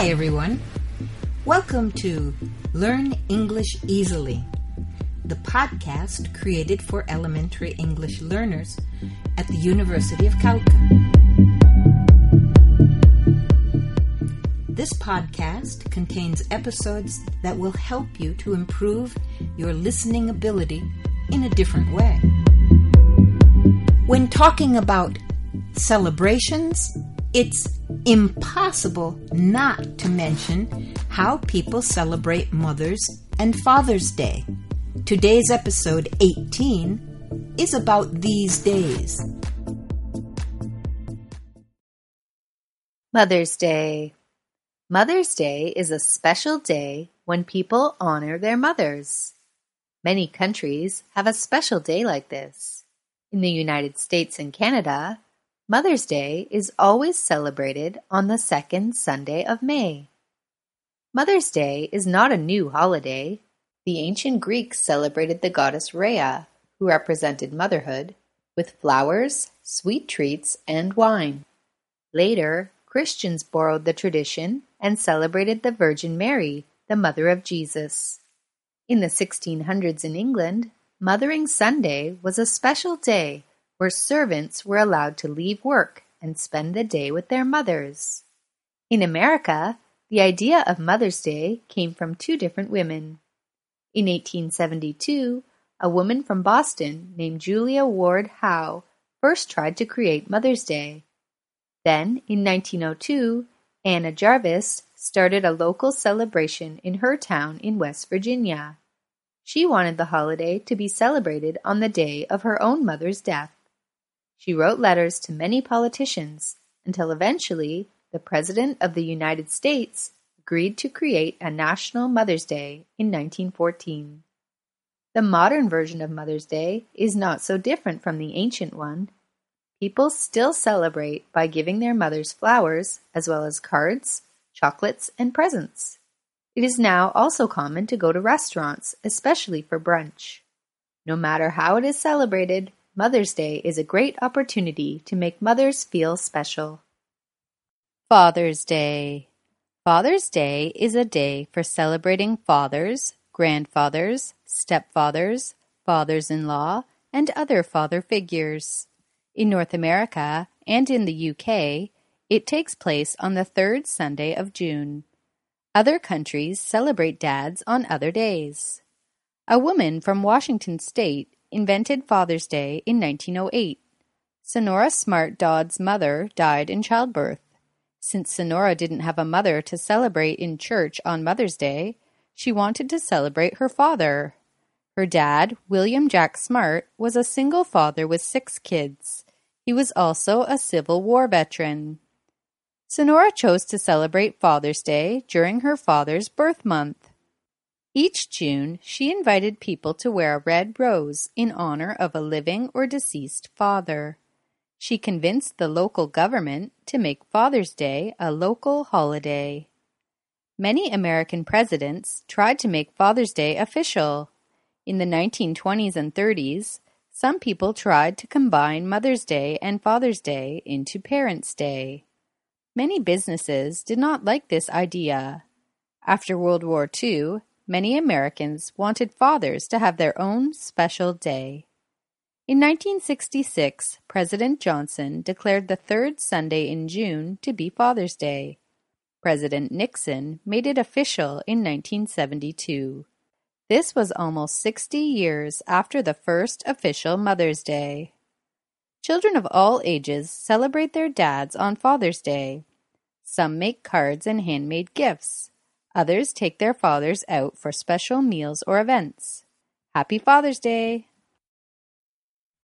Hi, everyone. Welcome to Learn English Easily, the podcast created for elementary English learners at the University of Calca. This podcast contains episodes that will help you to improve your listening ability in a different way. When talking about celebrations, it's impossible not to mention how people celebrate Mother's and Father's Day. Today's episode 18 is about these days. Mother's Day. Mother's Day is a special day when people honor their mothers. Many countries have a special day like this. In the United States and Canada, Mother's Day is always celebrated on the second Sunday of May. Mother's Day is not a new holiday. The ancient Greeks celebrated the goddess Rhea, who represented motherhood, with flowers, sweet treats, and wine. Later, Christians borrowed the tradition and celebrated the Virgin Mary, the mother of Jesus. In the 1600s in England, Mothering Sunday was a special day where servants were allowed to leave work and spend the day with their mothers. In America, the idea of Mother's Day came from two different women. In 1872, a woman from Boston named Julia Ward Howe first tried to create Mother's Day. Then, in 1902, Anna Jarvis started a local celebration in her town in West Virginia. She wanted the holiday to be celebrated on the day of her own mother's death. She wrote letters to many politicians until eventually the President of the United States agreed to create a National Mother's Day in 1914. The modern version of Mother's Day is not so different from the ancient one. People still celebrate by giving their mothers flowers as well as cards, chocolates, and presents. It is now also common to go to restaurants, especially for brunch. No matter how it is celebrated, Mother's Day is a great opportunity to make mothers feel special. Father's Day. Father's Day is a day for celebrating fathers, grandfathers, stepfathers, fathers in law, and other father figures. In North America and in the UK, it takes place on the third Sunday of June. Other countries celebrate dads on other days. A woman from Washington State invented Father's Day in 1908. Sonora Smart Dodd's mother died in childbirth. Since Sonora didn't have a mother to celebrate in church on Mother's Day, she wanted to celebrate her father. Her dad, William Jack Smart, was a single father with six kids. He was also a Civil War veteran. Sonora chose to celebrate Father's Day during her father's birth month. Each June, she invited people to wear a red rose in honor of a living or deceased father. She convinced the local government to make Father's Day a local holiday. Many American presidents tried to make Father's Day official. In the 1920s and 30s, some people tried to combine Mother's Day and Father's Day into Parents' Day. Many businesses did not like this idea. After World War II, many Americans wanted fathers to have their own special day. In 1966, President Johnson declared the third Sunday in June to be Father's Day. President Nixon made it official in 1972. This was almost 60 years after the first official Mother's Day. Children of all ages celebrate their dads on Father's Day. Some make cards and handmade gifts. Others take their fathers out for special meals or events. Happy Father's Day!